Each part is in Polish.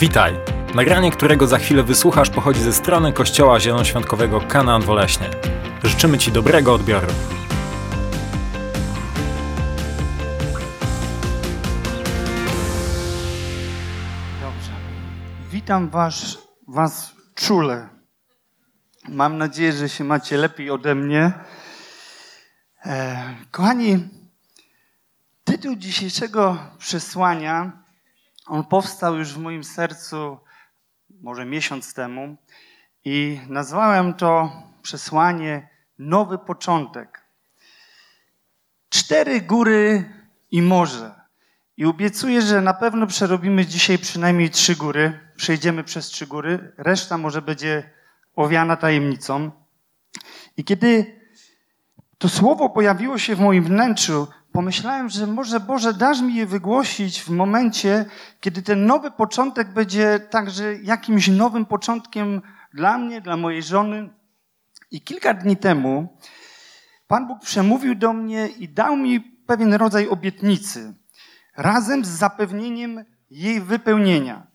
Witaj! Nagranie, którego za chwilę wysłuchasz, pochodzi ze strony Kościoła Zielonoświątkowego Kanaan Woleśnie. Życzymy Ci dobrego odbioru. Dobrze. Witam was, was czule. Mam nadzieję, że się macie lepiej ode mnie. E, kochani, tytuł dzisiejszego przesłania, on powstał już w moim sercu może miesiąc temu i nazwałem to przesłanie Nowy Początek. Cztery góry i morze. I obiecuję, że na pewno przerobimy dzisiaj przynajmniej trzy góry. Przejdziemy przez trzy góry. Reszta może będzie owiana tajemnicą. I kiedy to słowo pojawiło się w moim wnętrzu, pomyślałem, że może Boże, dasz mi je wygłosić w momencie, kiedy ten nowy początek będzie także jakimś nowym początkiem dla mnie, dla mojej żony. I kilka dni temu Pan Bóg przemówił do mnie i dał mi pewien rodzaj obietnicy, razem z zapewnieniem jej wypełnienia.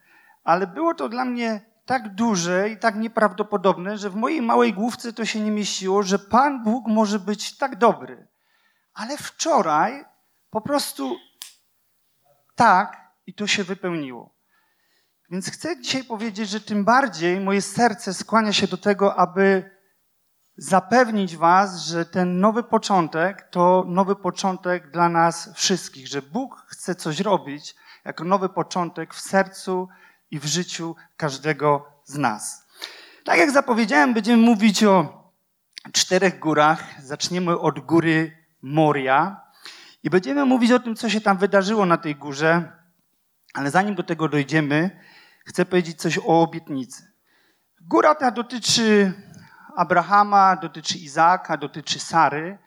Ale było to dla mnie tak duże i tak nieprawdopodobne, że w mojej małej główce to się nie mieściło, że Pan Bóg może być tak dobry. Ale wczoraj po prostu tak i to się wypełniło. Więc chcę dzisiaj powiedzieć, że tym bardziej moje serce skłania się do tego, aby zapewnić Was, że ten nowy początek to nowy początek dla nas wszystkich, że Bóg chce coś robić jako nowy początek w sercu i w życiu każdego z nas. Tak jak zapowiedziałem, będziemy mówić o czterech górach. Zaczniemy od góry Moria i będziemy mówić o tym, co się tam wydarzyło na tej górze, ale zanim do tego dojdziemy, chcę powiedzieć coś o obietnicy. Góra ta dotyczy Abrahama, dotyczy Izaaka, dotyczy Sary.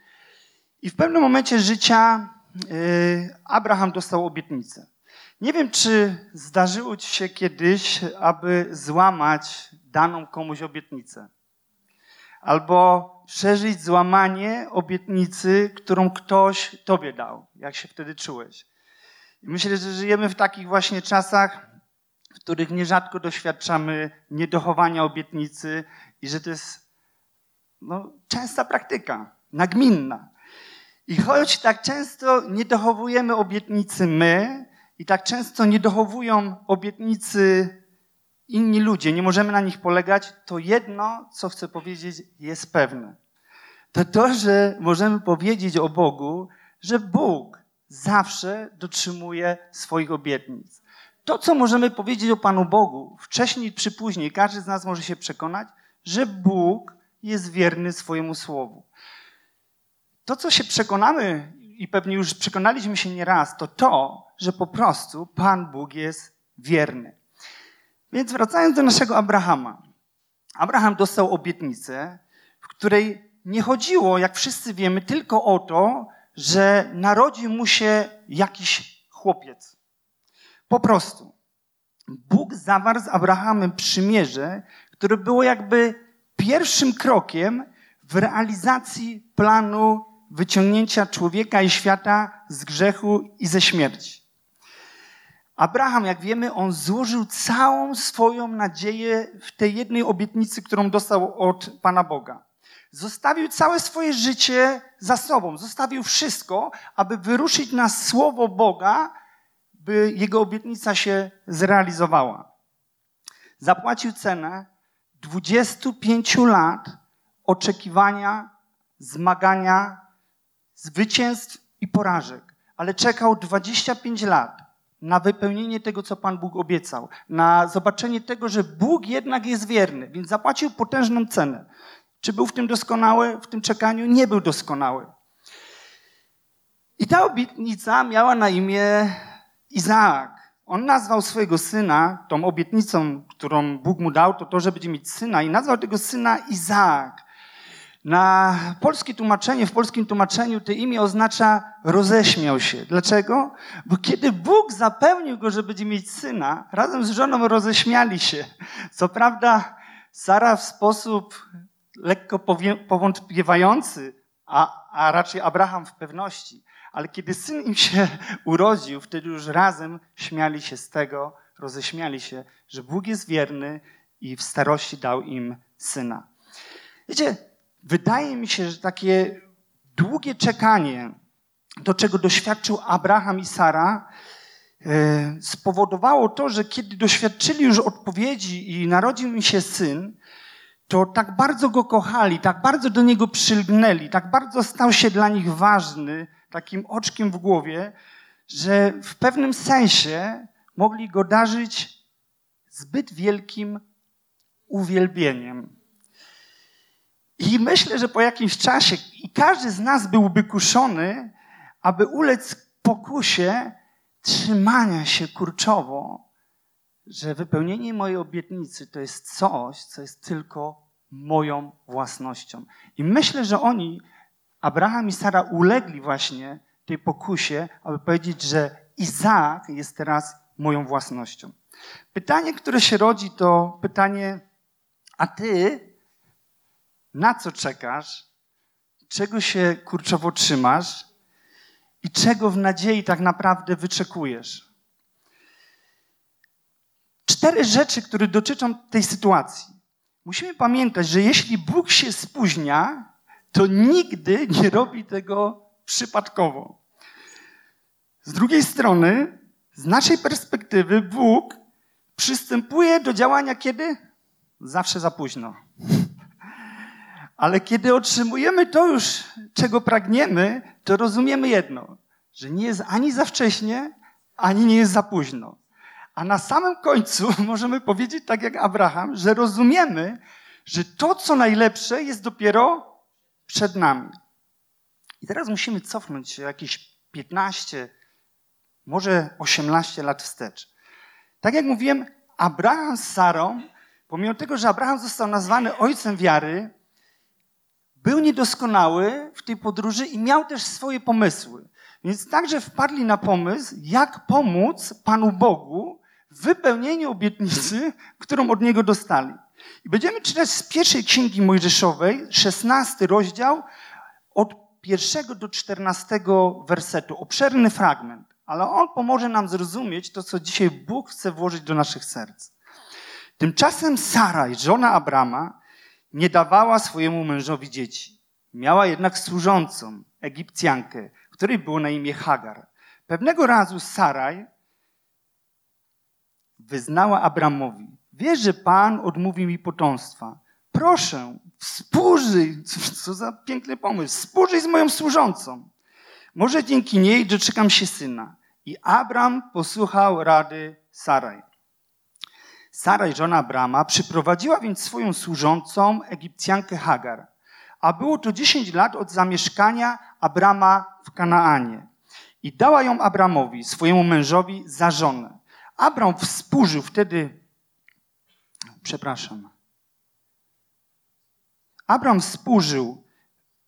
I w pewnym momencie życia y, Abraham dostał obietnicę. Nie wiem, czy zdarzyło ci się kiedyś, aby złamać daną komuś obietnicę. Albo przeżyć złamanie obietnicy, którą ktoś tobie dał. Jak się wtedy czułeś? I myślę, że żyjemy w takich właśnie czasach, w których nierzadko doświadczamy niedochowania obietnicy i że to jest no, częsta praktyka, nagminna. I choć tak często nie dochowujemy obietnicy my i tak często nie dochowują obietnicy inni ludzie, nie możemy na nich polegać, to jedno, co chcę powiedzieć, jest pewne. To to, że możemy powiedzieć o Bogu, że Bóg zawsze dotrzymuje swoich obietnic. To, co możemy powiedzieć o Panu Bogu, wcześniej czy później, każdy z nas może się przekonać, że Bóg jest wierny swojemu słowu. To, co się przekonamy i pewnie już przekonaliśmy się nieraz, to to, że po prostu Pan Bóg jest wierny. Więc wracając do naszego Abrahama. Abraham dostał obietnicę, w której nie chodziło, jak wszyscy wiemy, tylko o to, że narodzi mu się jakiś chłopiec. Po prostu. Bóg zawarł z Abrahamem przymierze, które było jakby pierwszym krokiem w realizacji planu wyciągnięcia człowieka i świata z grzechu i ze śmierci. Abraham, jak wiemy, on złożył całą swoją nadzieję w tej jednej obietnicy, którą dostał od Pana Boga. Zostawił całe swoje życie za sobą, zostawił wszystko, aby wyruszyć na słowo Boga, by jego obietnica się zrealizowała. Zapłacił cenę 25 lat oczekiwania, zmagania, zwycięstw i porażek, ale czekał 25 lat na wypełnienie tego, co Pan Bóg obiecał, na zobaczenie tego, że Bóg jednak jest wierny, więc zapłacił potężną cenę. Czy był w tym doskonały? W tym czekaniu nie był doskonały. I ta obietnica miała na imię Izaak. On nazwał swojego syna, tą obietnicą, którą Bóg mu dał, to to, że będzie mieć syna, i nazwał tego syna Izaak. Na polskie tłumaczenie, w polskim tłumaczeniu to imię oznacza roześmiał się. Dlaczego? Bo kiedy Bóg zapełnił go, że będzie mieć syna, razem z żoną roześmiali się. Co prawda, Sara w sposób lekko powątpiewający, a, a raczej Abraham w pewności. Ale kiedy syn im się urodził, wtedy już razem śmiali się z tego, roześmiali się, że Bóg jest wierny i w starości dał im syna. Wiecie, wydaje mi się, że takie długie czekanie, do czego doświadczył Abraham i Sara, e, spowodowało to, że kiedy doświadczyli już odpowiedzi i narodził im się syn, to tak bardzo go kochali, tak bardzo do niego przylgnęli, tak bardzo stał się dla nich ważny, takim oczkiem w głowie, że w pewnym sensie mogli go darzyć zbyt wielkim uwielbieniem. I myślę, że po jakimś czasie i każdy z nas byłby kuszony, aby ulec pokusie trzymania się kurczowo, że wypełnienie mojej obietnicy to jest coś, co jest tylko moją własnością. I myślę, że oni, Abraham i Sara, ulegli właśnie tej pokusie, aby powiedzieć, że Izaak jest teraz moją własnością. Pytanie, które się rodzi, to pytanie, a ty na co czekasz? Czego się kurczowo trzymasz? I czego w nadziei tak naprawdę wyczekujesz? Cztery rzeczy, które dotyczą tej sytuacji. Musimy pamiętać, że jeśli Bóg się spóźnia, to nigdy nie robi tego przypadkowo. Z drugiej strony, z naszej perspektywy, Bóg przystępuje do działania kiedy? Zawsze za późno. Ale kiedy otrzymujemy to już, czego pragniemy, to rozumiemy jedno, że nie jest ani za wcześnie, ani nie jest za późno. A na samym końcu możemy powiedzieć, tak jak Abraham, że rozumiemy, że to, co najlepsze, jest dopiero przed nami. I teraz musimy cofnąć się jakieś 15, może 18 lat wstecz. Tak jak mówiłem, Abraham z Sarą, pomimo tego, że Abraham został nazwany ojcem wiary, był niedoskonały w tej podróży i miał też swoje pomysły. Więc także wpadli na pomysł, jak pomóc Panu Bogu w wypełnieniu obietnicy, którą od Niego dostali. I będziemy czytać z pierwszej księgi Mojżeszowej, 16 rozdział, od pierwszego do czternastego wersetu. Obszerny fragment, ale on pomoże nam zrozumieć to, co dzisiaj Bóg chce włożyć do naszych serc. Tymczasem Sara, żona Abrama, nie dawała swojemu mężowi dzieci. Miała jednak służącą, Egipcjankę, której było na imię Hagar. Pewnego razu Saraj wyznała Abramowi, wiesz, że Pan odmówi mi potomstwa. Proszę, współżyj, co za piękny pomysł, współżyj z moją służącą. Może dzięki niej doczekam się syna. I Abram posłuchał rady Saraj. Saraj, żona Abrama, przyprowadziła więc swoją służącą Egipcjankę Hagar. A było to 10 lat od zamieszkania Abrama w Kanaanie. I dała ją Abramowi, swojemu mężowi, za żonę. Abram współżył wtedy, przepraszam, Abram współżył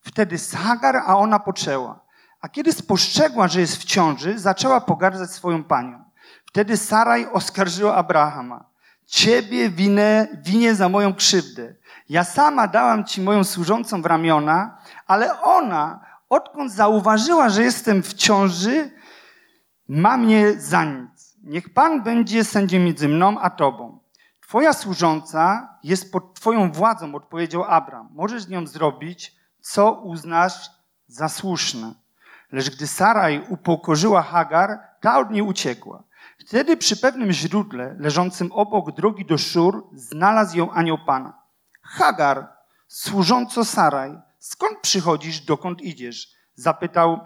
wtedy z Hagar, a ona poczęła. A kiedy spostrzegła, że jest w ciąży, zaczęła pogardzać swoją panią. Wtedy Saraj oskarżyła Abrahama. Ciebie winę, winię za moją krzywdę. Ja sama dałam ci moją służącą w ramiona, ale ona, odkąd zauważyła, że jestem w ciąży, ma mnie za nic. Niech Pan będzie sędzią między mną a tobą. Twoja służąca jest pod Twoją władzą, odpowiedział Abram. Możesz z nią zrobić, co uznasz za słuszne. Lecz gdy Saraj upokorzyła Hagar, ta od niej uciekła. Wtedy przy pewnym źródle, leżącym obok drogi do Szur, znalazł ją anioł Pana. Hagar, służąco Saraj, skąd przychodzisz, dokąd idziesz? Zapytał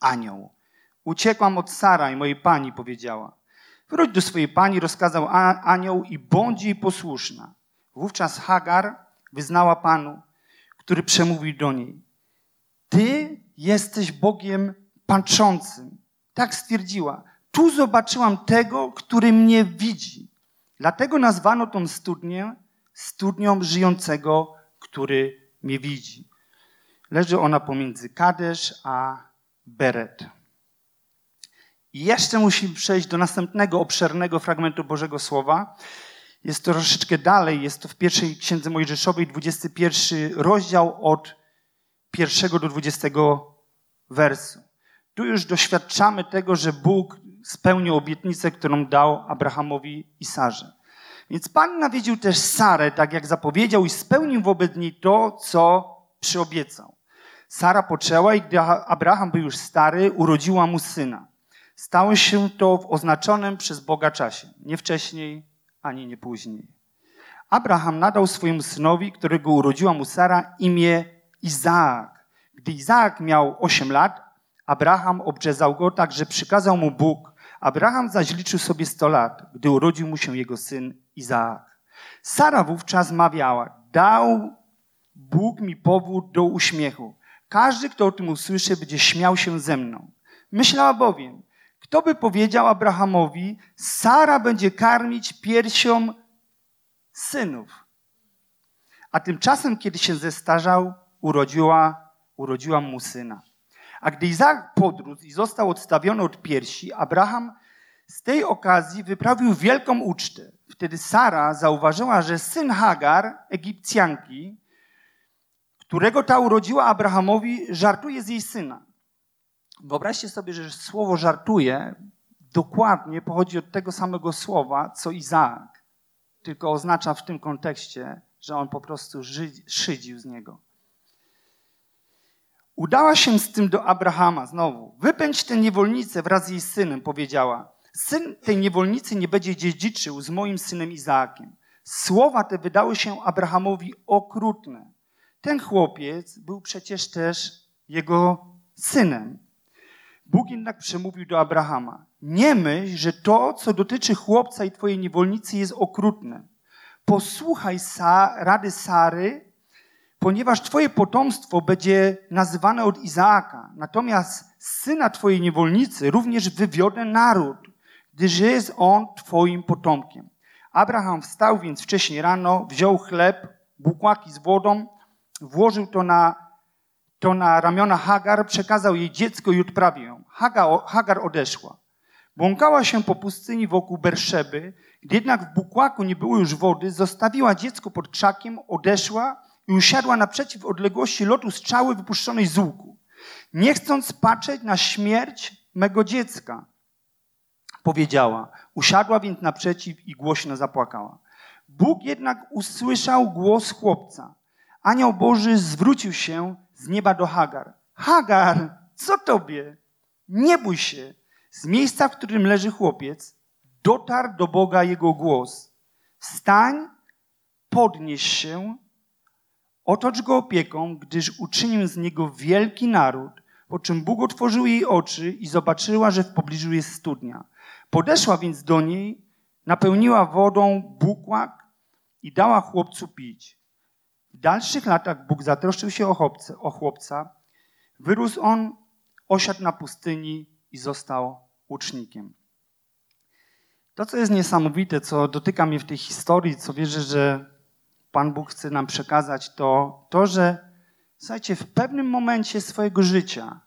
anioł. Uciekłam od Saraj, mojej pani, powiedziała. Wróć do swojej pani, rozkazał anioł i bądź jej posłuszna. Wówczas Hagar wyznała Panu, który przemówił do niej. Ty jesteś Bogiem patrzącym. Tak stwierdziła. Tu zobaczyłam tego, który mnie widzi. Dlatego nazwano tą studnię studnią żyjącego, który mnie widzi. Leży ona pomiędzy Kadesz a Beret. I jeszcze musimy przejść do następnego obszernego fragmentu Bożego Słowa. Jest to troszeczkę dalej, jest to w pierwszej księdze Mojżeszowej, 21 rozdział od pierwszego do 20 wersu. Tu już doświadczamy tego, że Bóg spełnił obietnicę, którą dał Abrahamowi i Sarze. Więc Pan nawiedził też Sarę, tak jak zapowiedział, i spełnił wobec niej to, co przyobiecał. Sara poczęła i gdy Abraham był już stary, urodziła mu syna. Stało się to w oznaczonym przez Boga czasie, nie wcześniej ani nie później. Abraham nadał swojemu synowi, którego urodziła mu Sara, imię Izaak. Gdy Izaak miał 8 lat, Abraham obrzezał go tak, że przykazał mu Bóg. Abraham zaś liczył sobie 100 lat, gdy urodził mu się jego syn Izaak. Sara wówczas mawiała, dał Bóg mi powód do uśmiechu. Każdy, kto o tym usłyszy, będzie śmiał się ze mną. Myślała bowiem, kto by powiedział Abrahamowi, Sara będzie karmić piersią synów. A tymczasem, kiedy się zestarzał, urodziła, urodziła mu syna. A gdy Izaak podrósł i został odstawiony od piersi, Abraham z tej okazji wyprawił wielką ucztę. Wtedy Sara zauważyła, że syn Hagar, Egipcjanki, którego ta urodziła Abrahamowi, żartuje z jej syna. Wyobraźcie sobie, że słowo żartuje dokładnie pochodzi od tego samego słowa, co Izaak, tylko oznacza w tym kontekście, że on po prostu szydził z niego. Udała się z tym do Abrahama znowu. Wypędź tę niewolnicę wraz z jej synem, powiedziała. Syn tej niewolnicy nie będzie dziedziczył z moim synem Izaakiem. Słowa te wydały się Abrahamowi okrutne. Ten chłopiec był przecież też jego synem. Bóg jednak przemówił do Abrahama: Nie myśl, że to, co dotyczy chłopca i twojej niewolnicy, jest okrutne. Posłuchaj sa, rady Sary, ponieważ twoje potomstwo będzie nazywane od Izaaka. Natomiast syna twojej niewolnicy również wywiodę naród, gdyż jest on twoim potomkiem. Abraham wstał więc wcześniej rano, wziął chleb, bukłaki z wodą, włożył to na, to na ramiona Hagar, przekazał jej dziecko i odprawił ją. Hagar, Hagar odeszła. Błąkała się po pustyni wokół Berszeby, gdy jednak w bukłaku nie było już wody, zostawiła dziecko pod krzakiem, odeszła i usiadła naprzeciw odległości lotu strzały wypuszczonej z łuku. Nie chcąc patrzeć na śmierć mego dziecka, powiedziała. Usiadła więc naprzeciw i głośno zapłakała. Bóg jednak usłyszał głos chłopca. Anioł Boży zwrócił się z nieba do Hagar. Hagar, co tobie? Nie bój się. Z miejsca, w którym leży chłopiec, dotarł do Boga jego głos. Wstań, podnieś się, otocz go opieką, gdyż uczynił z niego wielki naród. Po czym Bóg otworzył jej oczy i zobaczyła, że w pobliżu jest studnia. Podeszła więc do niej, napełniła wodą bukłak i dała chłopcu pić. W dalszych latach Bóg zatroszczył się o chłopca, o chłopca. Wyrósł on, osiadł na pustyni i został łucznikiem. To, co jest niesamowite, co dotyka mnie w tej historii, co wierzę, że Pan Bóg chce nam przekazać, to to, że słuchajcie, w pewnym momencie swojego życia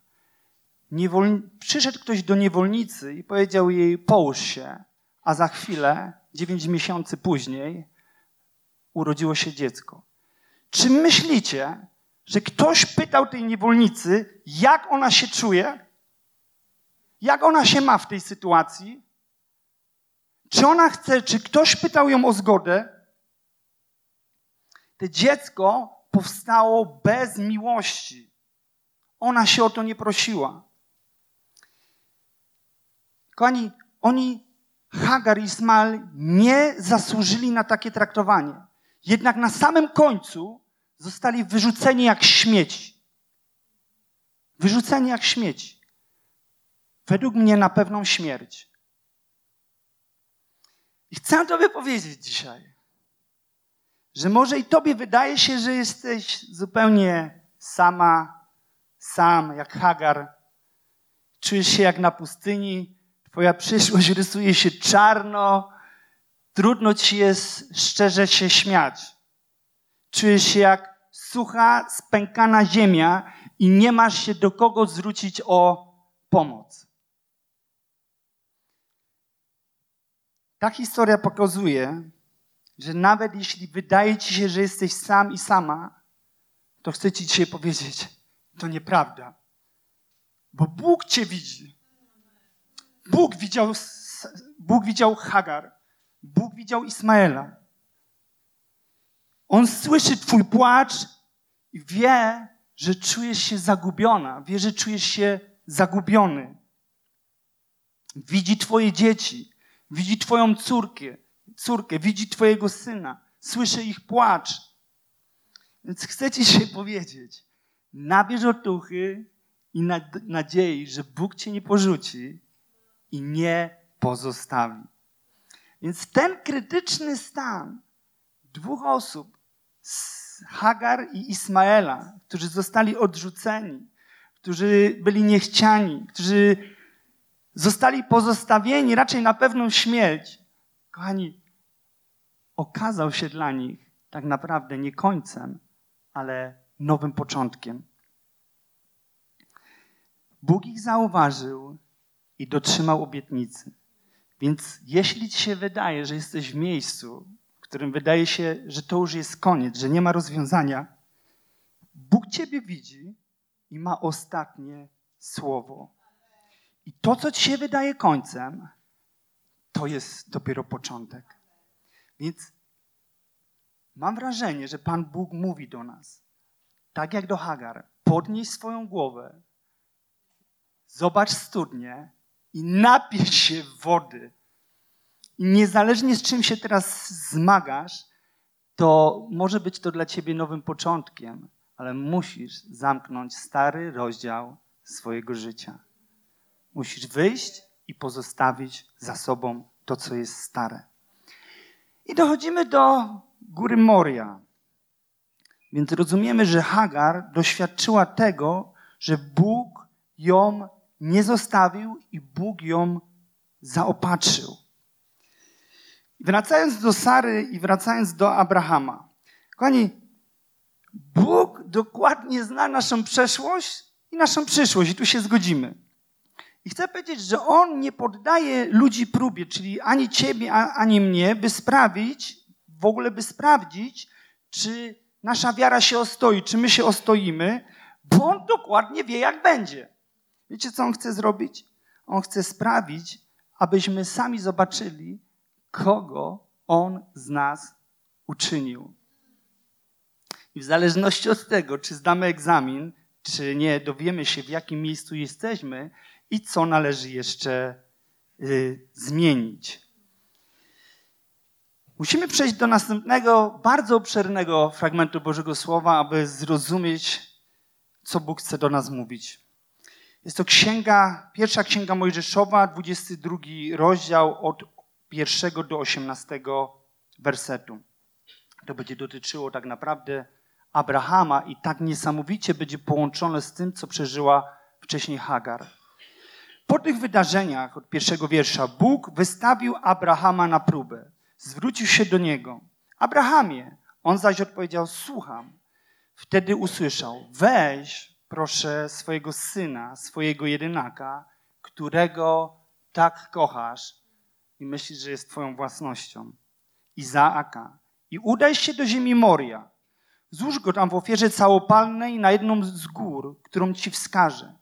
niewol... przyszedł ktoś do niewolnicy i powiedział jej: Połóż się, a za chwilę, dziewięć miesięcy później, urodziło się dziecko. Czy myślicie, że ktoś pytał tej niewolnicy, jak ona się czuje? Jak ona się ma w tej sytuacji? Czy ona chce, czy ktoś pytał ją o zgodę? To dziecko powstało bez miłości. Ona się o to nie prosiła. Kochani, oni, Hagar i Ismael, nie zasłużyli na takie traktowanie. Jednak na samym końcu zostali wyrzuceni jak śmieci. Wyrzuceni jak śmieci. Według mnie na pewną śmierć. I chcę Tobie powiedzieć dzisiaj, że może i Tobie wydaje się, że jesteś zupełnie sama, sam, jak Hagar. Czujesz się jak na pustyni, Twoja przyszłość rysuje się czarno, trudno Ci jest szczerze się śmiać. Czujesz się jak sucha, spękana ziemia i nie masz się do kogo zwrócić o pomoc. Ta historia pokazuje, że nawet jeśli wydaje ci się, że jesteś sam i sama, to chcę ci dzisiaj powiedzieć, to nieprawda. Bo Bóg cię widzi. Bóg widział, Bóg widział Hagar. Bóg widział Ismaela. On słyszy Twój płacz i wie, że czujesz się zagubiona, wie, że czujesz się zagubiony. Widzi Twoje dzieci, widzi Twoją córkę, córkę, widzi Twojego syna, słyszy ich płacz. Więc chcę Ci się powiedzieć, nabierz otuchy i nadziei, że Bóg Cię nie porzuci i nie pozostawi. Więc ten krytyczny stan dwóch osób, Hagar i Ismaela, którzy zostali odrzuceni, którzy byli niechciani, którzy zostali pozostawieni raczej na pewną śmierć, kochani, okazał się dla nich tak naprawdę nie końcem, ale nowym początkiem. Bóg ich zauważył i dotrzymał obietnicy. Więc jeśli ci się wydaje, że jesteś w miejscu, w którym wydaje się, że to już jest koniec, że nie ma rozwiązania, Bóg ciebie widzi i ma ostatnie słowo. I to, co ci się wydaje końcem, to jest dopiero początek. Więc mam wrażenie, że Pan Bóg mówi do nas, tak jak do Hagar, podnieś swoją głowę, zobacz studnię i napisz się wody. I niezależnie z czym się teraz zmagasz, to może być to dla ciebie nowym początkiem, ale musisz zamknąć stary rozdział swojego życia. Musisz wyjść i pozostawić za sobą to, co jest stare. I dochodzimy do góry Moria. Więc rozumiemy, że Hagar doświadczyła tego, że Bóg ją nie zostawił i Bóg ją zaopatrzył. Wracając do Sary i wracając do Abrahama. Kochani, Bóg dokładnie zna naszą przeszłość i naszą przyszłość i tu się zgodzimy. Chcę powiedzieć, że On nie poddaje ludzi próbie, czyli ani ciebie, ani mnie, by sprawić, w ogóle by sprawdzić, czy nasza wiara się ostoi, czy my się ostoimy, bo On dokładnie wie, jak będzie. Wiecie, co On chce zrobić? On chce sprawić, abyśmy sami zobaczyli, kogo On z nas uczynił. I w zależności od tego, czy zdamy egzamin, czy nie, dowiemy się, w jakim miejscu jesteśmy i co należy jeszcze y, zmienić. Musimy przejść do następnego, bardzo obszernego fragmentu Bożego Słowa, aby zrozumieć, co Bóg chce do nas mówić. Jest to księga, pierwsza księga Mojżeszowa, 22 rozdział od pierwszego do 18 wersetu. To będzie dotyczyło tak naprawdę Abrahama i tak niesamowicie będzie połączone z tym, co przeżyła wcześniej Hagar. Po tych wydarzeniach od pierwszego wiersza Bóg wystawił Abrahama na próbę. Zwrócił się do niego. Abrahamie, on zaś odpowiedział: Słucham. Wtedy usłyszał: Weź, proszę, swojego syna, swojego jedynaka, którego tak kochasz i myślisz, że jest Twoją własnością, Izaaka, i udaj się do ziemi Moria. Złóż go tam w ofierze całopalnej na jedną z gór, którą ci wskażę.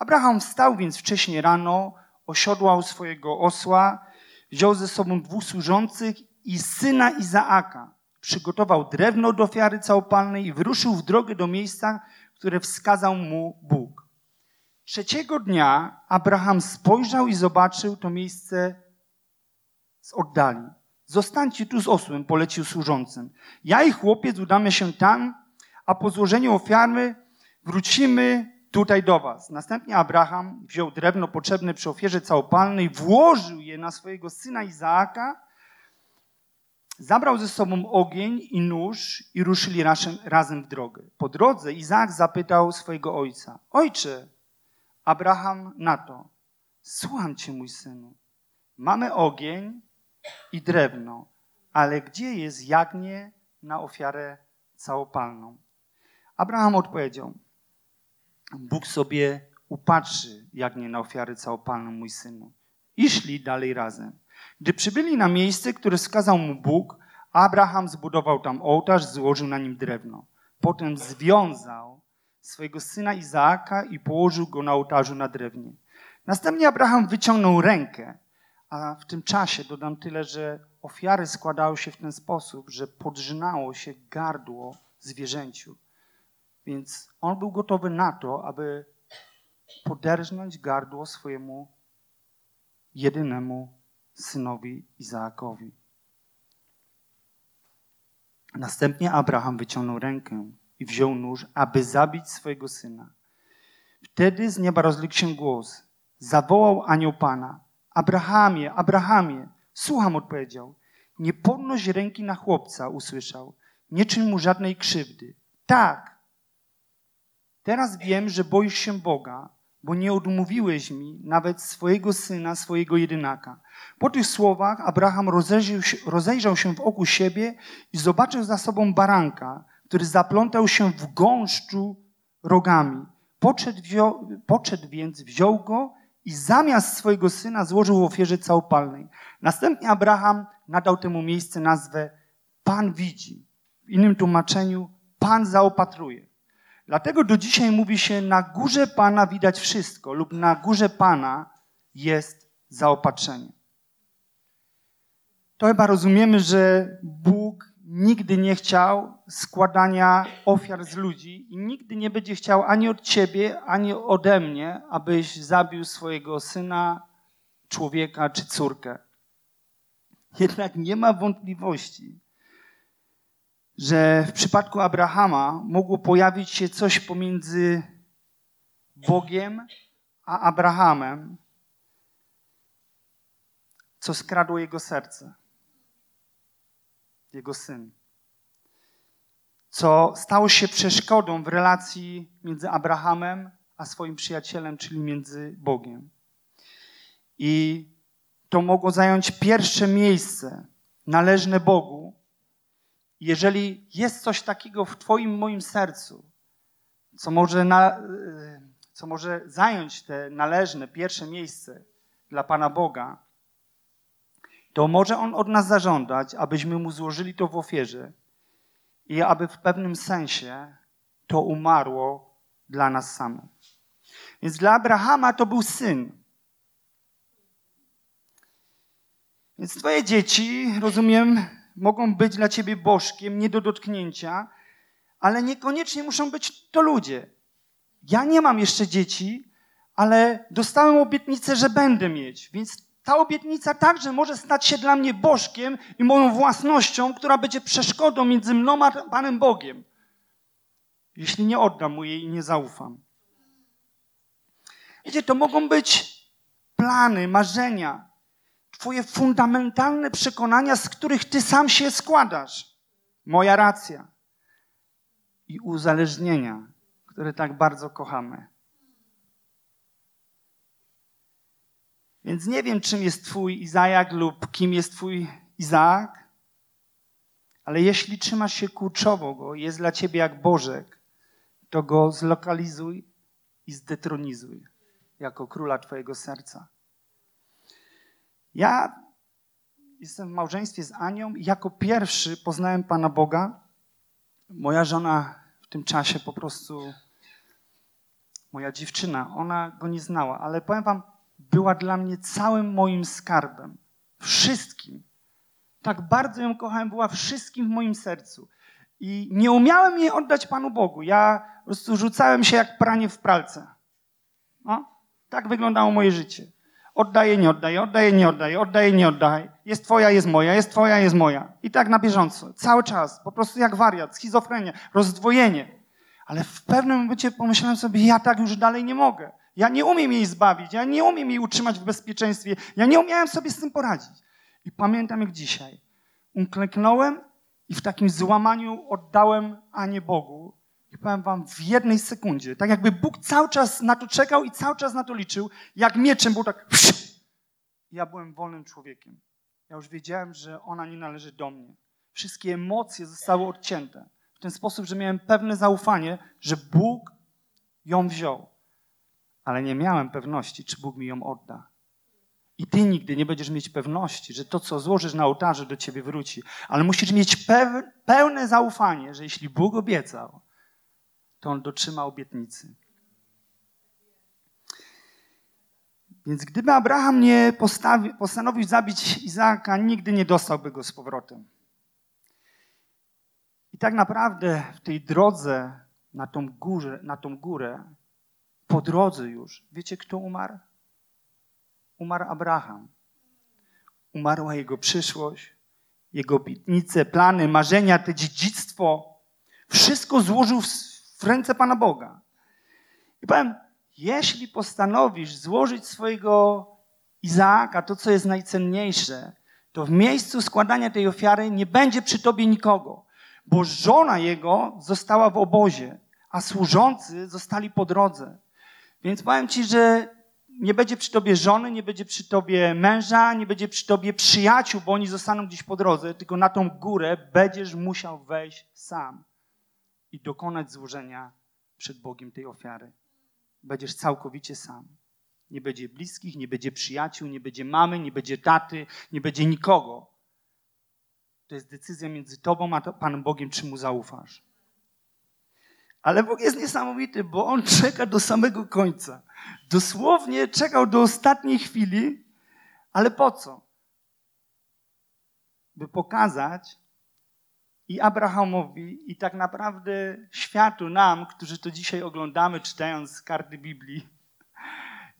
Abraham wstał więc wcześnie rano, osiodłał swojego osła, wziął ze sobą dwóch służących i syna Izaaka. Przygotował drewno do ofiary całopalnej i wyruszył w drogę do miejsca, które wskazał mu Bóg. Trzeciego dnia Abraham spojrzał i zobaczył to miejsce z oddali. Zostańcie tu z osłem, polecił służącym. Ja i chłopiec udamy się tam, a po złożeniu ofiary wrócimy tutaj do was. Następnie Abraham wziął drewno potrzebne przy ofierze całopalnej, włożył je na swojego syna Izaaka, zabrał ze sobą ogień i nóż i ruszyli razem w drogę. Po drodze Izaak zapytał swojego ojca, ojcze, Abraham na to, słucham cię mój synu, mamy ogień i drewno, ale gdzie jest jagnię na ofiarę całopalną? Abraham odpowiedział, Bóg sobie upatrzy jagnię na ofiarę całopalną, mój synu. I szli dalej razem. Gdy przybyli na miejsce, które wskazał mu Bóg, Abraham zbudował tam ołtarz, złożył na nim drewno. Potem związał swojego syna Izaaka i położył go na ołtarzu na drewnie. Następnie Abraham wyciągnął rękę, a w tym czasie dodam tyle, że ofiary składały się w ten sposób, że podrzynało się gardło zwierzęciu. Więc on był gotowy na to, aby poderżnąć gardło swojemu jedynemu synowi Izaakowi. Następnie Abraham wyciągnął rękę i wziął nóż, aby zabić swojego syna. Wtedy z nieba rozległ się głos. Zawołał anioł Pana. Abrahamie, Abrahamie. Słucham, odpowiedział. Nie podnoś ręki na chłopca, usłyszał. Nie czyń mu żadnej krzywdy. Tak. Teraz wiem, że boisz się Boga, bo nie odmówiłeś mi nawet swojego syna, swojego jedynaka. Po tych słowach Abraham rozejrzał się, rozejrzał się wokół siebie i zobaczył za sobą baranka, który zaplątał się w gąszczu rogami. Podszedł, podszedł więc, wziął go i zamiast swojego syna złożył w ofierze całopalnej. Następnie Abraham nadał temu miejsce nazwę Pan widzi. W innym tłumaczeniu Pan zaopatruje. Dlatego do dzisiaj mówi się, na górze Pana widać wszystko, lub na górze Pana jest zaopatrzenie. To chyba rozumiemy, że Bóg nigdy nie chciał składania ofiar z ludzi i nigdy nie będzie chciał ani od ciebie, ani ode mnie, abyś zabił swojego syna, człowieka czy córkę. Jednak nie ma wątpliwości, że w przypadku Abrahama mogło pojawić się coś pomiędzy Bogiem a Abrahamem, co skradło jego serce, jego syn. Co stało się przeszkodą w relacji między Abrahamem a swoim przyjacielem, czyli między Bogiem. I to mogło zająć pierwsze miejsce należne Bogu, jeżeli jest coś takiego w Twoim, moim sercu, co może, na, y, co może zająć te należne pierwsze miejsce dla Pana Boga, to może On od nas zażądać, abyśmy Mu złożyli to w ofierze i aby w pewnym sensie to umarło dla nas samych. Więc dla Abrahama to był syn. Więc Twoje dzieci, rozumiem, mogą być dla ciebie bożkiem, nie do dotknięcia, ale niekoniecznie muszą być to ludzie. Ja nie mam jeszcze dzieci, ale dostałem obietnicę, że będę mieć, więc ta obietnica także może stać się dla mnie bożkiem i moją własnością, która będzie przeszkodą między mną a Panem Bogiem, jeśli nie oddam mu jej i nie zaufam. Wiecie, to mogą być plany, marzenia, Twoje fundamentalne przekonania, z których Ty sam się składasz. Moja racja. I uzależnienia, które tak bardzo kochamy. Więc nie wiem, czym jest Twój Izajak lub kim jest Twój Izaak, ale jeśli trzymasz się kurczowo go, jest dla Ciebie jak Bożek, to go zlokalizuj i zdetronizuj jako króla Twojego serca. Ja jestem w małżeństwie z Anią i jako pierwszy poznałem Pana Boga. Moja żona w tym czasie po prostu, moja dziewczyna, ona go nie znała, ale powiem Wam, była dla mnie całym moim skarbem. Wszystkim. Tak bardzo ją kochałem, była wszystkim w moim sercu. I nie umiałem jej oddać Panu Bogu. Ja po prostu rzucałem się jak pranie w pralce. No, tak wyglądało moje życie. Oddaję, nie oddaję, oddaję, nie oddaję, oddaję, nie oddaję. Jest twoja, jest moja, jest twoja, jest moja. I tak na bieżąco. Cały czas. Po prostu jak wariat, schizofrenia, rozdwojenie. Ale w pewnym momencie pomyślałem sobie, ja tak już dalej nie mogę. Ja nie umiem jej zbawić, ja nie umiem jej utrzymać w bezpieczeństwie. Ja nie umiałem sobie z tym poradzić. I pamiętam jak dzisiaj. Uklęknąłem i w takim złamaniu oddałem Anię Bogu. I powiem wam w jednej sekundzie, tak jakby Bóg cały czas na to czekał i cały czas na to liczył, jak mieczem był tak. Ja byłem wolnym człowiekiem. Ja już wiedziałem, że ona nie należy do mnie. Wszystkie emocje zostały odcięte. W ten sposób, że miałem pewne zaufanie, że Bóg ją wziął. Ale nie miałem pewności, czy Bóg mi ją odda. I ty nigdy nie będziesz mieć pewności, że to, co złożysz na ołtarzu, do ciebie wróci. Ale musisz mieć pełne zaufanie, że jeśli Bóg obiecał, to on dotrzyma obietnicy. Więc gdyby Abraham nie postawi, postanowił zabić Izaaka, nigdy nie dostałby go z powrotem. I tak naprawdę w tej drodze na tą, górę, na tą górę, po drodze już, wiecie kto umarł? Umarł Abraham. Umarła jego przyszłość, jego obietnice, plany, marzenia, to dziedzictwo. Wszystko złożył ręce Pana Boga. I powiem, jeśli postanowisz złożyć swojego Izaaka, to co jest najcenniejsze, to w miejscu składania tej ofiary nie będzie przy tobie nikogo, bo żona jego została w obozie, a służący zostali po drodze. Więc powiem ci, że nie będzie przy tobie żony, nie będzie przy tobie męża, nie będzie przy tobie przyjaciół, bo oni zostaną gdzieś po drodze, tylko na tą górę będziesz musiał wejść sam i dokonać złożenia przed Bogiem tej ofiary. Będziesz całkowicie sam. Nie będzie bliskich, nie będzie przyjaciół, nie będzie mamy, nie będzie taty, nie będzie nikogo. To jest decyzja między tobą a Panem Bogiem, czy mu zaufasz. Ale Bóg jest niesamowity, bo On czeka do samego końca. Dosłownie czekał do ostatniej chwili, ale po co? By pokazać i Abrahamowi, i tak naprawdę światu, nam, którzy to dzisiaj oglądamy, czytając karty Biblii,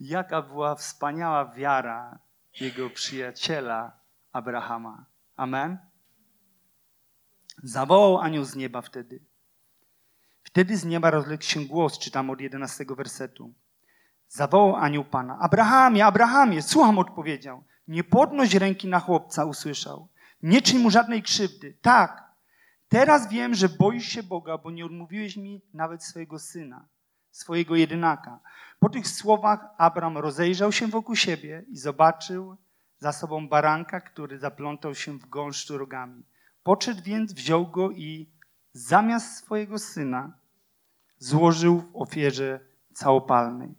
jaka była wspaniała wiara jego przyjaciela Abrahama. Amen? Zawołał anioł z nieba wtedy. Wtedy z nieba rozległ się głos, czytam od 11 wersetu. Zawołał anioł Pana. Abrahamie, Abrahamie, słucham, odpowiedział. Nie podnoś ręki na chłopca, usłyszał. Nie czyń mu żadnej krzywdy. Tak, teraz wiem, że boisz się Boga, bo nie odmówiłeś mi nawet swojego syna, swojego jedynaka. Po tych słowach Abram rozejrzał się wokół siebie i zobaczył za sobą baranka, który zaplątał się w gąszczu rogami. Podszedł więc, wziął go i zamiast swojego syna złożył w ofierze całopalnej.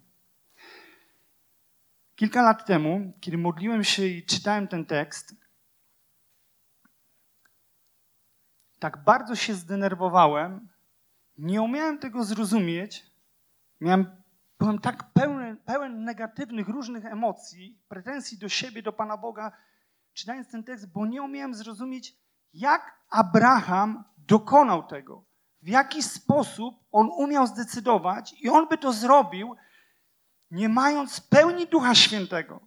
Kilka lat temu, kiedy modliłem się i czytałem ten tekst, tak bardzo się zdenerwowałem, nie umiałem tego zrozumieć. Miałem, byłem tak pełen, pełen negatywnych, różnych emocji, pretensji do siebie, do Pana Boga, czytając ten tekst, bo nie umiałem zrozumieć, jak Abraham dokonał tego. W jaki sposób on umiał zdecydować i on by to zrobił, nie mając pełni Ducha Świętego,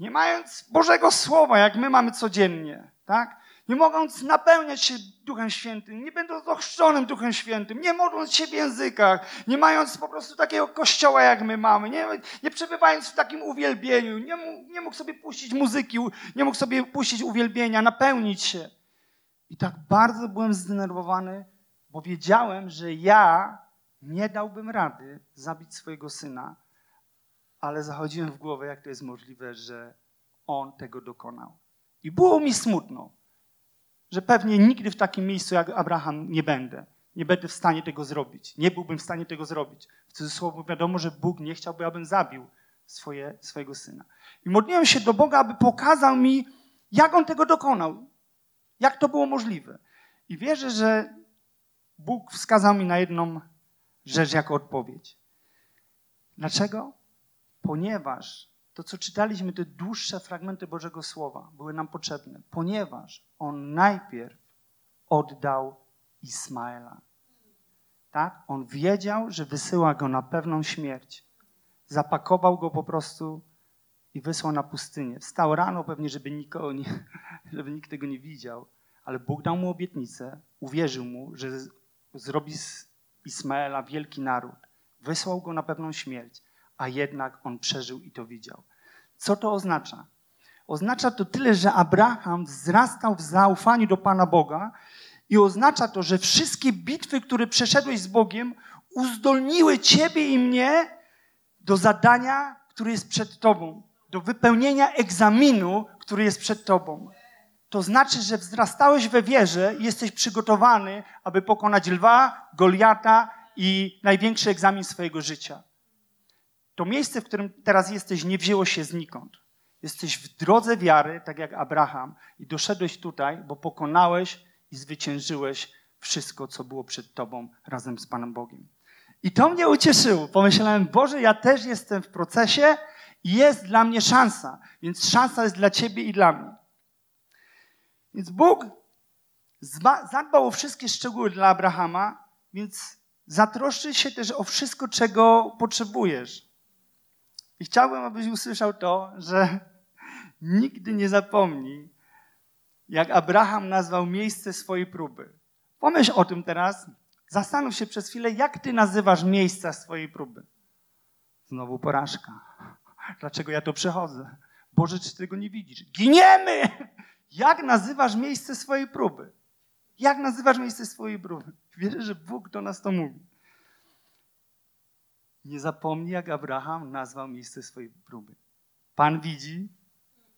nie mając Bożego Słowa, jak my mamy codziennie, tak? Nie mogąc napełniać się Duchem Świętym, nie będąc ochrzczonym Duchem Świętym, nie modląc się w językach, nie mając po prostu takiego kościoła, jak my mamy, nie, nie przebywając w takim uwielbieniu, nie nie mógł sobie puścić muzyki, nie mógł sobie puścić uwielbienia, napełnić się. I tak bardzo byłem zdenerwowany, bo wiedziałem, że ja nie dałbym rady zabić swojego syna, ale zachodziłem w głowę, jak to jest możliwe, że on tego dokonał. I było mi smutno, że pewnie nigdy w takim miejscu jak Abraham nie będę. Nie będę w stanie tego zrobić. Nie byłbym w stanie tego zrobić. W cudzysłowie wiadomo, że Bóg nie chciałby, abym zabił swoje, swojego syna. I modliłem się do Boga, aby pokazał mi, jak on tego dokonał. Jak to było możliwe? I wierzę, że Bóg wskazał mi na jedną rzecz jako odpowiedź. Dlaczego? Ponieważ to, co czytaliśmy, te dłuższe fragmenty Bożego Słowa były nam potrzebne, ponieważ On najpierw oddał Ismaela. Tak? On wiedział, że wysyła go na pewną śmierć. Zapakował go po prostu i wysłał na pustynię. Wstał rano pewnie, żeby, nikogo nie, żeby nikt tego nie widział, ale Bóg dał mu obietnicę, uwierzył mu, że zrobi z Ismaela wielki naród. Wysłał go na pewną śmierć, a jednak on przeżył i to widział. Co to oznacza? Oznacza to tyle, że Abraham wzrastał w zaufaniu do Pana Boga i oznacza to, że wszystkie bitwy, które przeszedłeś z Bogiem, uzdolniły ciebie i mnie do zadania, które jest przed tobą do wypełnienia egzaminu, który jest przed tobą. To znaczy, że wzrastałeś we wierze i jesteś przygotowany, aby pokonać lwa, Goliata i największy egzamin swojego życia. To miejsce, w którym teraz jesteś, nie wzięło się znikąd. Jesteś w drodze wiary, tak jak Abraham, i doszedłeś tutaj, bo pokonałeś i zwyciężyłeś wszystko, co było przed tobą razem z Panem Bogiem. I to mnie ucieszyło. Pomyślałem, Boże, ja też jestem w procesie I jest dla mnie szansa, więc szansa jest dla ciebie i dla mnie. Więc Bóg zadbał o wszystkie szczegóły dla Abrahama, więc zatroszczy się też o wszystko, czego potrzebujesz. I chciałbym, abyś usłyszał to, że nigdy nie zapomnij, jak Abraham nazwał miejsce swojej próby. Pomyśl o tym teraz. Zastanów się przez chwilę, jak ty nazywasz miejsca swojej próby. Znowu porażka. Dlaczego ja to przechodzę? Boże, czy tego nie widzisz? Giniemy! Jak nazywasz miejsce swojej próby? Jak nazywasz miejsce swojej próby? Wierzę, że Bóg do nas to mówi. Nie zapomnij, jak Abraham nazwał miejsce swojej próby. Pan widzi,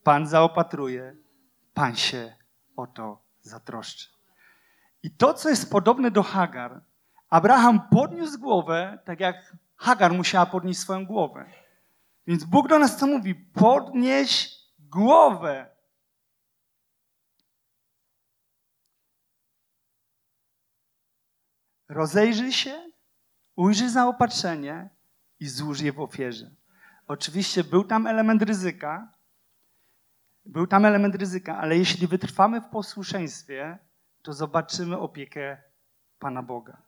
Pan zaopatruje, Pan się o to zatroszczy. I to, co jest podobne do Hagar, Abraham podniósł głowę, tak jak Hagar musiała podnieść swoją głowę. Więc Bóg do nas co mówi? Podnieś głowę. Rozejrzyj się, ujrzyj zaopatrzenie i złóż je w ofierze. Oczywiście był tam element ryzyka, był tam element ryzyka, ale jeśli wytrwamy w posłuszeństwie, to zobaczymy opiekę Pana Boga.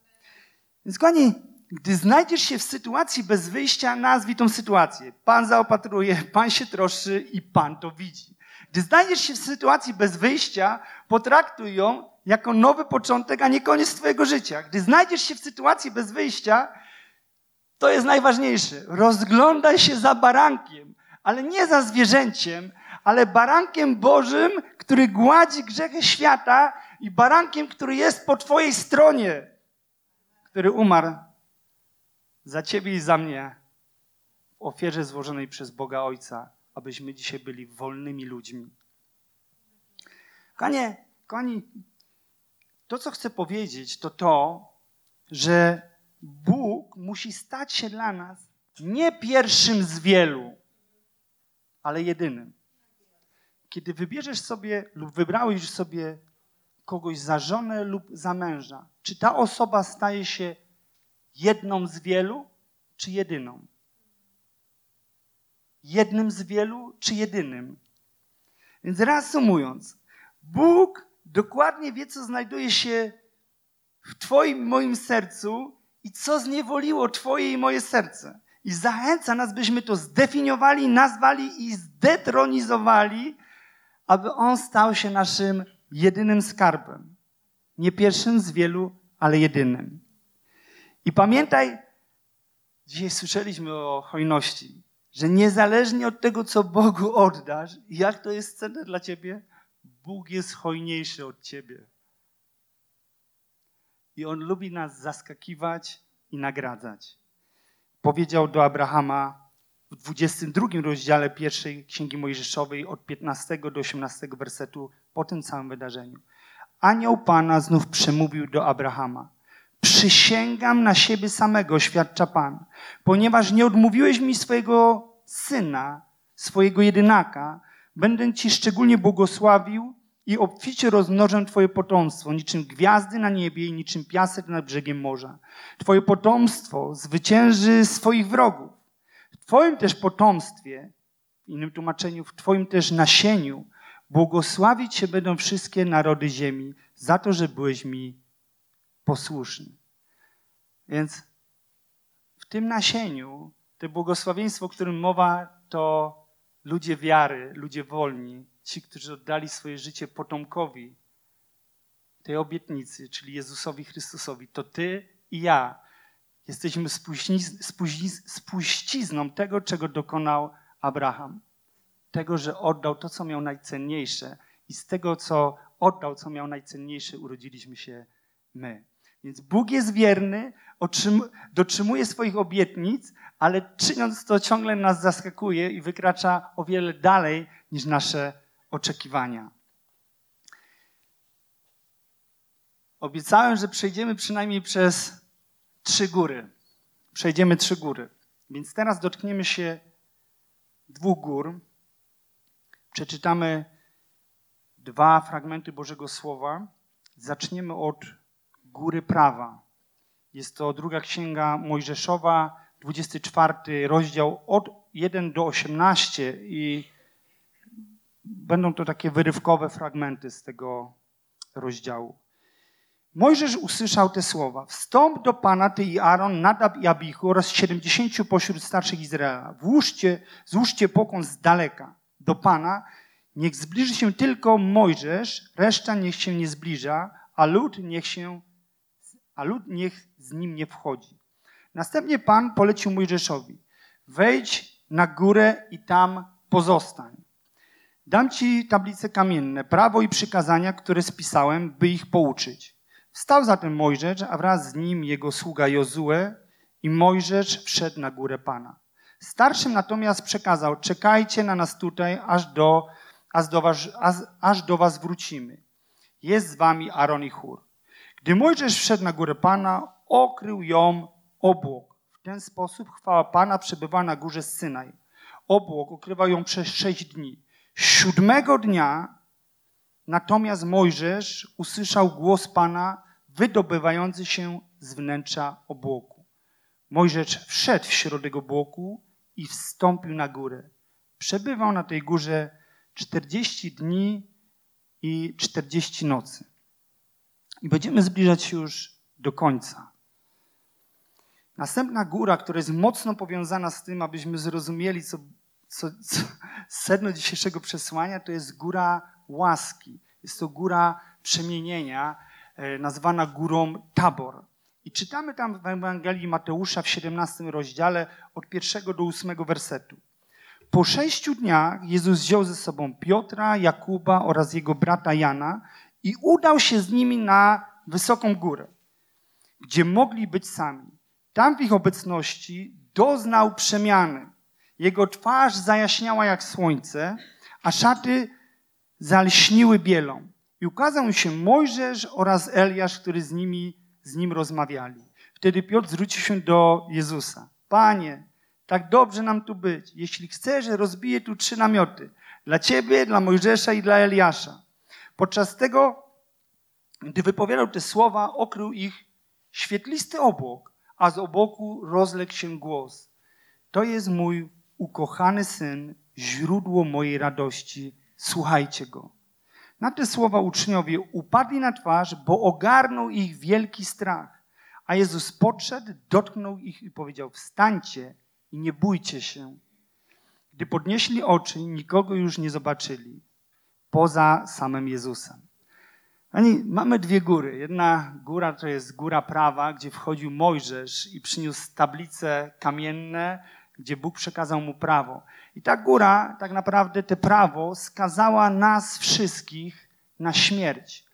Więc kochani, gdy znajdziesz się w sytuacji bez wyjścia, nazwij tą sytuację. Pan zaopatruje, Pan się troszczy i Pan to widzi. Gdy znajdziesz się w sytuacji bez wyjścia, potraktuj ją jako nowy początek, a nie koniec Twojego życia. Gdy znajdziesz się w sytuacji bez wyjścia, to jest najważniejsze. Rozglądaj się za barankiem, ale nie za zwierzęciem, ale barankiem Bożym, który gładzi grzechy świata i barankiem, który jest po Twojej stronie, który umarł za Ciebie i za mnie w ofierze złożonej przez Boga Ojca, abyśmy dzisiaj byli wolnymi ludźmi. Kochanie, kochani, to co chcę powiedzieć, to to, że Bóg musi stać się dla nas nie pierwszym z wielu, ale jedynym. Kiedy wybierzesz sobie lub wybrałeś sobie kogoś za żonę lub za męża, czy ta osoba staje się jedną z wielu, czy jedyną? Jednym z wielu, czy jedynym? Więc reasumując, Bóg dokładnie wie, co znajduje się w Twoim moim sercu i co zniewoliło Twoje i moje serce. I zachęca nas, byśmy to zdefiniowali, nazwali i zdetronizowali, aby On stał się naszym jedynym skarbem. Nie pierwszym z wielu, ale jedynym. I pamiętaj, dzisiaj słyszeliśmy o hojności, że niezależnie od tego, co Bogu oddasz, jak to jest cenne dla ciebie, Bóg jest hojniejszy od ciebie. I On lubi nas zaskakiwać i nagradzać. Powiedział do Abrahama w 22 rozdziale pierwszej Księgi Mojżeszowej od 15 do 18 wersetu po tym całym wydarzeniu. Anioł Pana znów przemówił do Abrahama. Przysięgam na siebie samego, świadcza Pan, ponieważ nie odmówiłeś mi swojego syna, swojego jedynaka, będę Ci szczególnie błogosławił i obficie rozmnożę Twoje potomstwo, niczym gwiazdy na niebie i niczym piasek nad brzegiem morza. Twoje potomstwo zwycięży swoich wrogów. W Twoim też potomstwie, w innym tłumaczeniu, w Twoim też nasieniu, błogosławić się będą wszystkie narody ziemi za to, że byłeś mi posłuszny. Więc w tym nasieniu, to błogosławieństwo, o którym mowa, to ludzie wiary, ludzie wolni, ci, którzy oddali swoje życie potomkowi tej obietnicy, czyli Jezusowi Chrystusowi, to ty i ja jesteśmy spuścizną tego, czego dokonał Abraham. Tego, że oddał to, co miał najcenniejsze i z tego, co oddał, co miał najcenniejsze, urodziliśmy się my. Więc Bóg jest wierny, dotrzymuje swoich obietnic, ale czyniąc to ciągle nas zaskakuje i wykracza o wiele dalej niż nasze oczekiwania. Obiecałem, że przejdziemy przynajmniej przez trzy góry. Przejdziemy trzy góry. Więc teraz dotkniemy się dwóch gór. Przeczytamy dwa fragmenty Bożego Słowa. Zaczniemy od góry prawa. Jest to druga księga Mojżeszowa, 24 rozdział od 1 do 18 i będą to takie wyrywkowe fragmenty z tego rozdziału. Mojżesz usłyszał te słowa. Wstąp do Pana, ty i Aaron, Nadab i Abichu oraz siedemdziesięciu pośród starszych Izraela. Włóżcie, złóżcie pokłon z daleka do Pana. Niech zbliży się tylko Mojżesz, reszta niech się nie zbliża, a lud niech się, a lud niech z nim nie wchodzi. Następnie Pan polecił Mojżeszowi. Wejdź na górę i tam pozostań. Dam ci tablice kamienne, prawo i przykazania, które spisałem, by ich pouczyć. Wstał zatem Mojżesz, a wraz z nim jego sługa Jozue i Mojżesz wszedł na górę Pana. Starszym natomiast przekazał, czekajcie na nas tutaj, aż do, aż do, was, aż, aż do was wrócimy. Jest z wami Aaron i Chór. Gdy Mojżesz wszedł na górę Pana, okrył ją obłok. W ten sposób chwała Pana przebywa na górze Synaj. Obłok okrywał ją przez sześć dni. Siódmego dnia natomiast Mojżesz usłyszał głos Pana wydobywający się z wnętrza obłoku. Mojżesz wszedł w środek obłoku i wstąpił na górę. Przebywał na tej górze 40 dni i 40 nocy. I będziemy zbliżać się już do końca. Następna góra, która jest mocno powiązana z tym, abyśmy zrozumieli, co, co, co sedno dzisiejszego przesłania, to jest góra łaski. Jest to góra przemienienia, e, nazwana górą Tabor. I czytamy tam w Ewangelii Mateusza w 17 rozdziale od pierwszego do ósmego wersetu. Po sześciu dniach Jezus wziął ze sobą Piotra, Jakuba oraz jego brata Jana i udał się z nimi na wysoką górę, gdzie mogli być sami. Tam w ich obecności doznał przemiany. Jego twarz zajaśniała jak słońce, a szaty zalśniły bielą. I ukazał się Mojżesz oraz Eliasz, który z nimi, z nim rozmawiali. Wtedy Piotr zwrócił się do Jezusa. Panie, tak dobrze nam tu być. Jeśli chcesz, rozbiję tu trzy namioty. Dla ciebie, dla Mojżesza i dla Eliasza. Podczas tego, gdy wypowiadał te słowa, okrył ich świetlisty obłok, a z obłoku rozległ się głos. To jest mój ukochany syn, źródło mojej radości. Słuchajcie go. Na te słowa uczniowie upadli na twarz, bo ogarnął ich wielki strach. A Jezus podszedł, dotknął ich i powiedział: Wstańcie i nie bójcie się. Gdy podnieśli oczy, nikogo już nie zobaczyli, poza samym Jezusem. Ani mamy dwie góry. Jedna góra to jest góra prawa, gdzie wchodził Mojżesz i przyniósł tablice kamienne, gdzie Bóg przekazał mu prawo. I ta góra, tak naprawdę, te prawo skazała nas wszystkich na śmierć,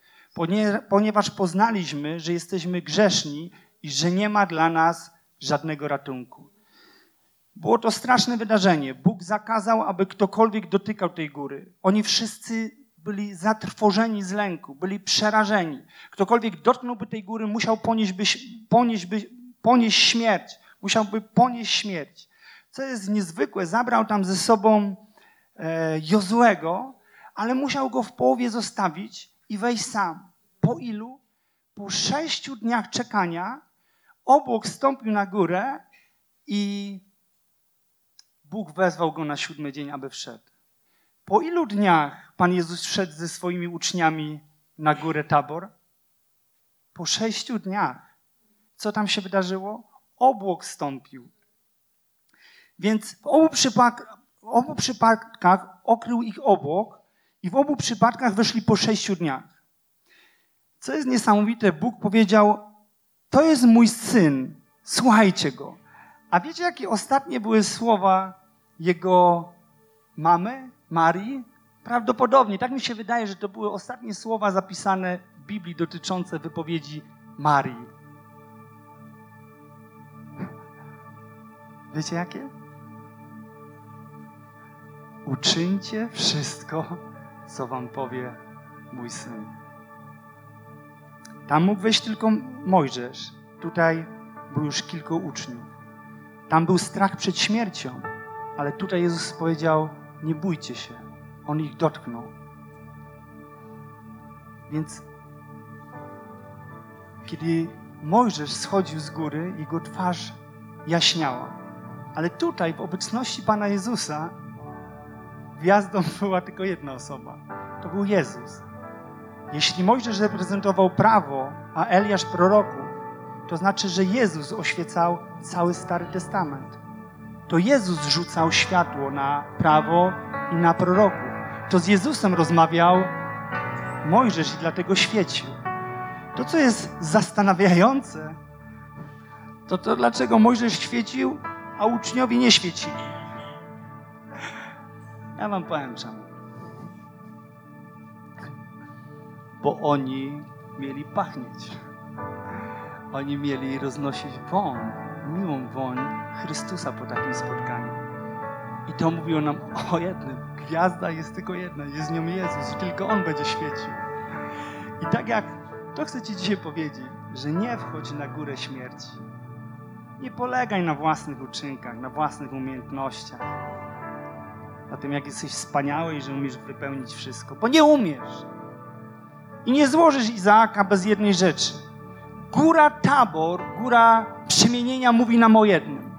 ponieważ poznaliśmy, że jesteśmy grzeszni i że nie ma dla nas żadnego ratunku. Było to straszne wydarzenie. Bóg zakazał, aby ktokolwiek dotykał tej góry. Oni wszyscy byli zatrwożeni z lęku, byli przerażeni. Ktokolwiek dotknąłby tej góry, musiał ponieść, by, ponieść, by, ponieść śmierć. Musiałby ponieść śmierć. Co jest niezwykłe, zabrał tam ze sobą e, Jozłego, ale musiał go w połowie zostawić i wejść sam. Po ilu? Po sześciu dniach czekania obłok stąpił na górę i Bóg wezwał go na siódmy dzień, aby wszedł. Po ilu dniach Pan Jezus wszedł ze swoimi uczniami na górę Tabor? Po sześciu dniach. Co tam się wydarzyło? Obłok stąpił. Więc w obu, w obu przypadkach okrył ich obłok i w obu przypadkach wyszli po sześciu dniach. Co jest niesamowite, Bóg powiedział: To jest mój syn, słuchajcie go. A wiecie, jakie ostatnie były słowa jego mamy, Marii? Prawdopodobnie, tak mi się wydaje, że to były ostatnie słowa zapisane w Biblii dotyczące wypowiedzi Marii. Wiecie jakie? Uczyńcie wszystko, co wam powie mój syn. Tam mógł wejść tylko Mojżesz. Tutaj był już kilku uczniów. Tam był strach przed śmiercią, ale tutaj Jezus powiedział: Nie bójcie się. On ich dotknął. Więc kiedy Mojżesz schodził z góry, jego twarz jaśniała. Ale tutaj, w obecności Pana Jezusa, gwiazdą była tylko jedna osoba. To był Jezus. Jeśli Mojżesz reprezentował prawo, a Eliasz proroków, to znaczy, że Jezus oświecał cały Stary Testament. To Jezus rzucał światło na prawo i na proroków. To z Jezusem rozmawiał Mojżesz i dlatego świecił. To, co jest zastanawiające, to to, dlaczego Mojżesz świecił, a uczniowie nie świecili. Ja wam powiem czemu. Bo oni mieli pachnieć. Oni mieli roznosić woń, miłą woń Chrystusa po takim spotkaniu. I to mówiło nam o jednym. Gwiazda jest tylko jedna, jest nią Jezus i tylko On będzie świecił. I tak jak to chcę Ci dzisiaj powiedzieć, że nie wchodź na górę śmierci. Nie polegaj na własnych uczynkach, na własnych umiejętnościach. Na tym, jak jesteś wspaniały i że umiesz wypełnić wszystko, bo nie umiesz. I nie złożysz Izaaka bez jednej rzeczy. Góra Tabor, góra przemienienia mówi nam o jednym.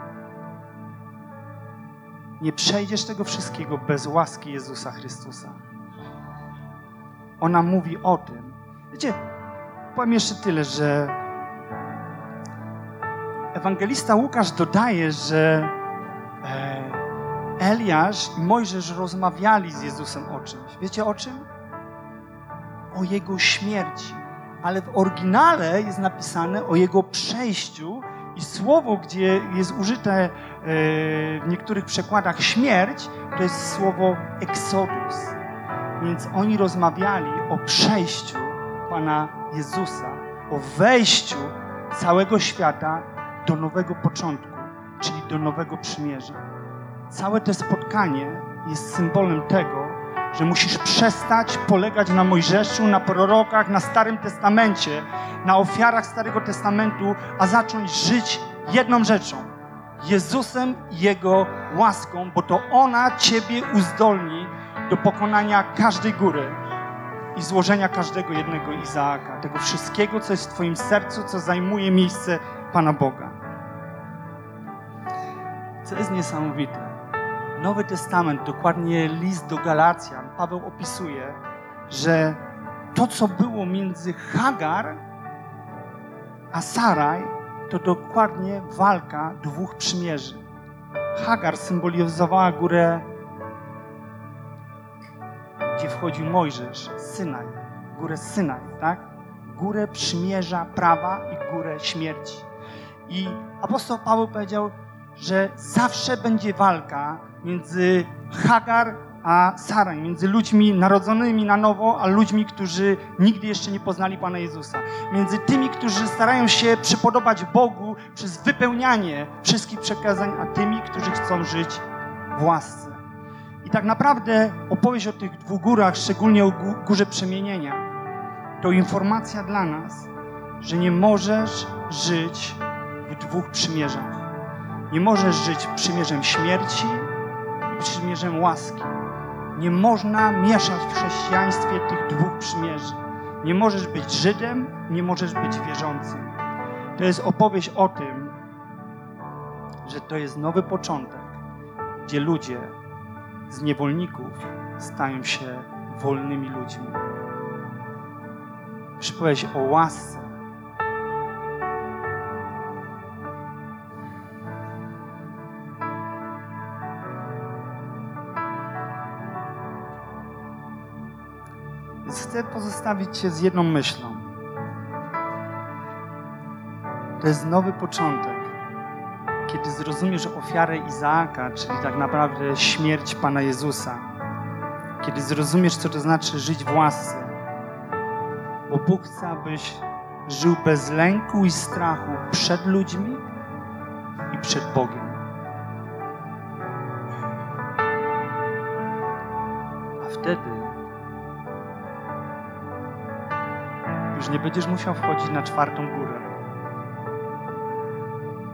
Nie przejdziesz tego wszystkiego bez łaski Jezusa Chrystusa. Ona mówi o tym. Wiecie, powiem jeszcze tyle, że ewangelista Łukasz dodaje, że e, Eliasz i Mojżesz rozmawiali z Jezusem o czymś. Wiecie o czym? O jego śmierci. Ale w oryginale jest napisane o jego przejściu i słowo, gdzie jest użyte e, w niektórych przekładach śmierć, to jest słowo exodus. Więc oni rozmawiali o przejściu Pana Jezusa, o wejściu całego świata do nowego początku, czyli do nowego przymierza. Całe to spotkanie jest symbolem tego, że musisz przestać polegać na Mojżeszu, na prorokach, na Starym Testamencie, na ofiarach Starego Testamentu, a zacząć żyć jedną rzeczą. Jezusem i Jego łaską, bo to ona Ciebie uzdolni do pokonania każdej góry i złożenia każdego jednego Izaaka, tego wszystkiego, co jest w Twoim sercu, co zajmuje miejsce Pana Boga. Co jest niesamowite, Nowy Testament, dokładnie list do Galacjan, Paweł opisuje, że to, co było między Hagar a Saraj, to dokładnie walka dwóch przymierzy. Hagar symbolizowała górę, gdzie wchodził Mojżesz, Synaj, górę Synaj, tak? Górę przymierza prawa i górę śmierci. I apostoł Paweł powiedział, że zawsze będzie walka między Hagar a Saraj, między ludźmi narodzonymi na nowo, a ludźmi, którzy nigdy jeszcze nie poznali Pana Jezusa. Między tymi, którzy starają się przypodobać Bogu przez wypełnianie wszystkich przekazań, a tymi, którzy chcą żyć w łasce. I tak naprawdę opowieść o tych dwóch górach, szczególnie o górze przemienienia, to informacja dla nas, że nie możesz żyć w dwóch przymierzach. Nie możesz żyć przymierzem śmierci i przymierzem łaski. Nie można mieszać w chrześcijaństwie tych dwóch przymierzy. Nie możesz być Żydem, nie możesz być wierzącym. To jest opowieść o tym, że to jest nowy początek, gdzie ludzie z niewolników stają się wolnymi ludźmi. Przypowieść o łasce, chcę pozostawić Cię z jedną myślą. To jest nowy początek, kiedy zrozumiesz ofiarę Izaaka, czyli tak naprawdę śmierć Pana Jezusa. Kiedy zrozumiesz, co to znaczy żyć w łasce. Bo Bóg chce, abyś żył bez lęku i strachu przed ludźmi i przed Bogiem. A wtedy już nie będziesz musiał wchodzić na czwartą górę,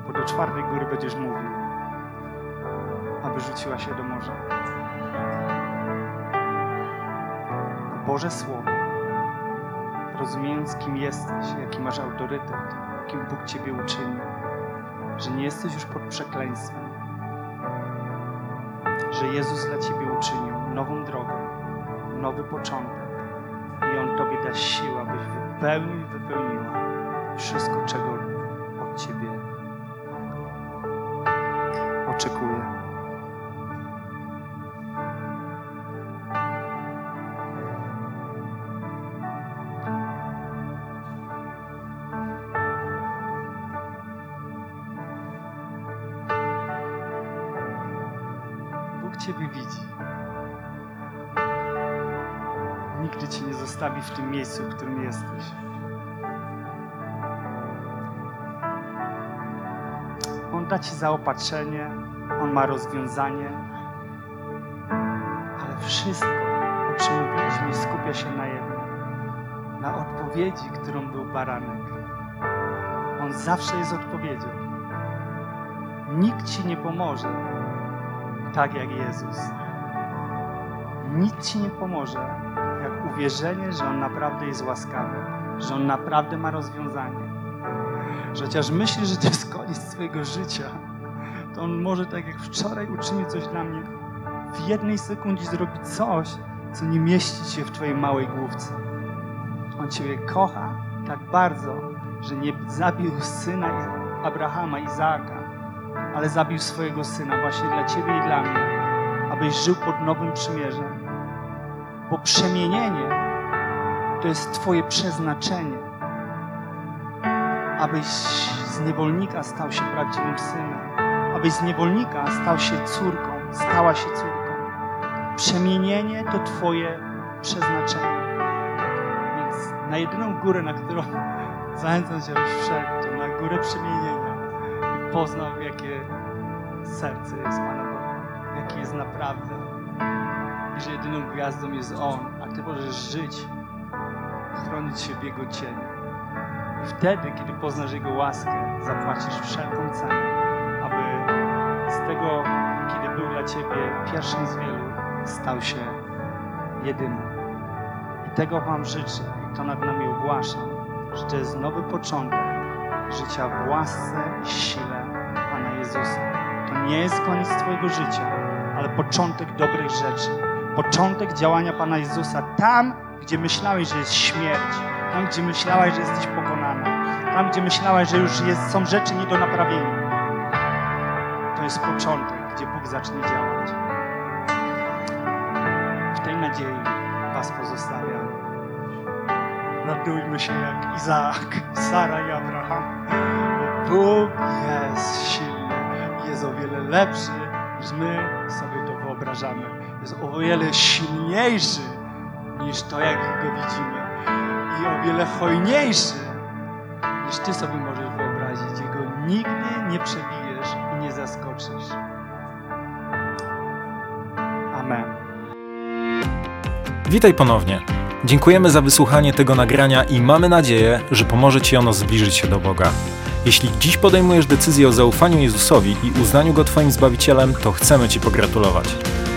bo do czwartej góry będziesz mówił, aby rzuciła się do morza. Boże Słowo, rozumiejąc, kim jesteś, jaki masz autorytet, kim Bóg Ciebie uczynił, że nie jesteś już pod przekleństwem, że Jezus dla Ciebie uczynił nową drogę, nowy początek i On Tobie da siłę, abyś wypełnił i wypełniła wszystko, czego od Ciebie w tym miejscu, w którym jesteś. On da Ci zaopatrzenie, On ma rozwiązanie, ale wszystko, o czym mówiliśmy, skupia się na jednym. Na odpowiedzi, którą był baranek. On zawsze jest odpowiedzią. Nikt Ci nie pomoże, tak jak Jezus. Nic ci nie pomoże, uwierzenie, że On naprawdę jest łaskawy, że On naprawdę ma rozwiązanie. Że chociaż myślisz, że to jest koniec Twojego życia, to On może, tak jak wczoraj uczynił coś dla mnie, w jednej sekundzie zrobić coś, co nie mieści się w Twojej małej główce. On Ciebie kocha tak bardzo, że nie zabił syna Abrahama, Izaaka, ale zabił swojego syna właśnie dla Ciebie i dla mnie, abyś żył pod nowym przymierzem. Bo przemienienie to jest Twoje przeznaczenie, abyś z niewolnika stał się prawdziwym synem, abyś z niewolnika stał się córką, stała się córką. Przemienienie to Twoje przeznaczenie. Więc na jedyną górę, na którą zachęcam Cię, abyś wszedł, to na górę przemienienia i poznał, jakie serce jest Pana Boga, jakie jest naprawdę. Że jedyną gwiazdą jest On, a Ty możesz żyć, chronić się w Jego cieniu. I wtedy, kiedy poznasz Jego łaskę, zapłacisz wszelką cenę, aby z tego, kiedy był dla Ciebie pierwszym z wielu, stał się jedynym. I tego Wam życzę i to nad nami ogłaszam, że to jest nowy początek życia w łasce i sile Pana Jezusa. To nie jest koniec Twojego życia, ale początek dobrych rzeczy. Początek działania Pana Jezusa tam, gdzie myślałeś, że jest śmierć, tam, gdzie myślałaś, że jesteś pokonana, tam, gdzie myślałaś, że już jest, są rzeczy nie do naprawienia. To jest początek, gdzie Bóg zacznie działać. W tej nadziei Was pozostawiam. Radujmy się jak Izaak, Sara i Abraham. Bóg jest silny, jest o wiele lepszy, niż my sobie to wyobrażamy. Jest o wiele silniejszy niż to, jak go widzimy. I o wiele hojniejszy niż ty sobie możesz wyobrazić. Jego nigdy nie przebijesz i nie zaskoczysz. Amen. Witaj ponownie. Dziękujemy za wysłuchanie tego nagrania i mamy nadzieję, że pomoże Ci ono zbliżyć się do Boga. Jeśli dziś podejmujesz decyzję o zaufaniu Jezusowi i uznaniu Go Twoim Zbawicielem, to chcemy Ci pogratulować.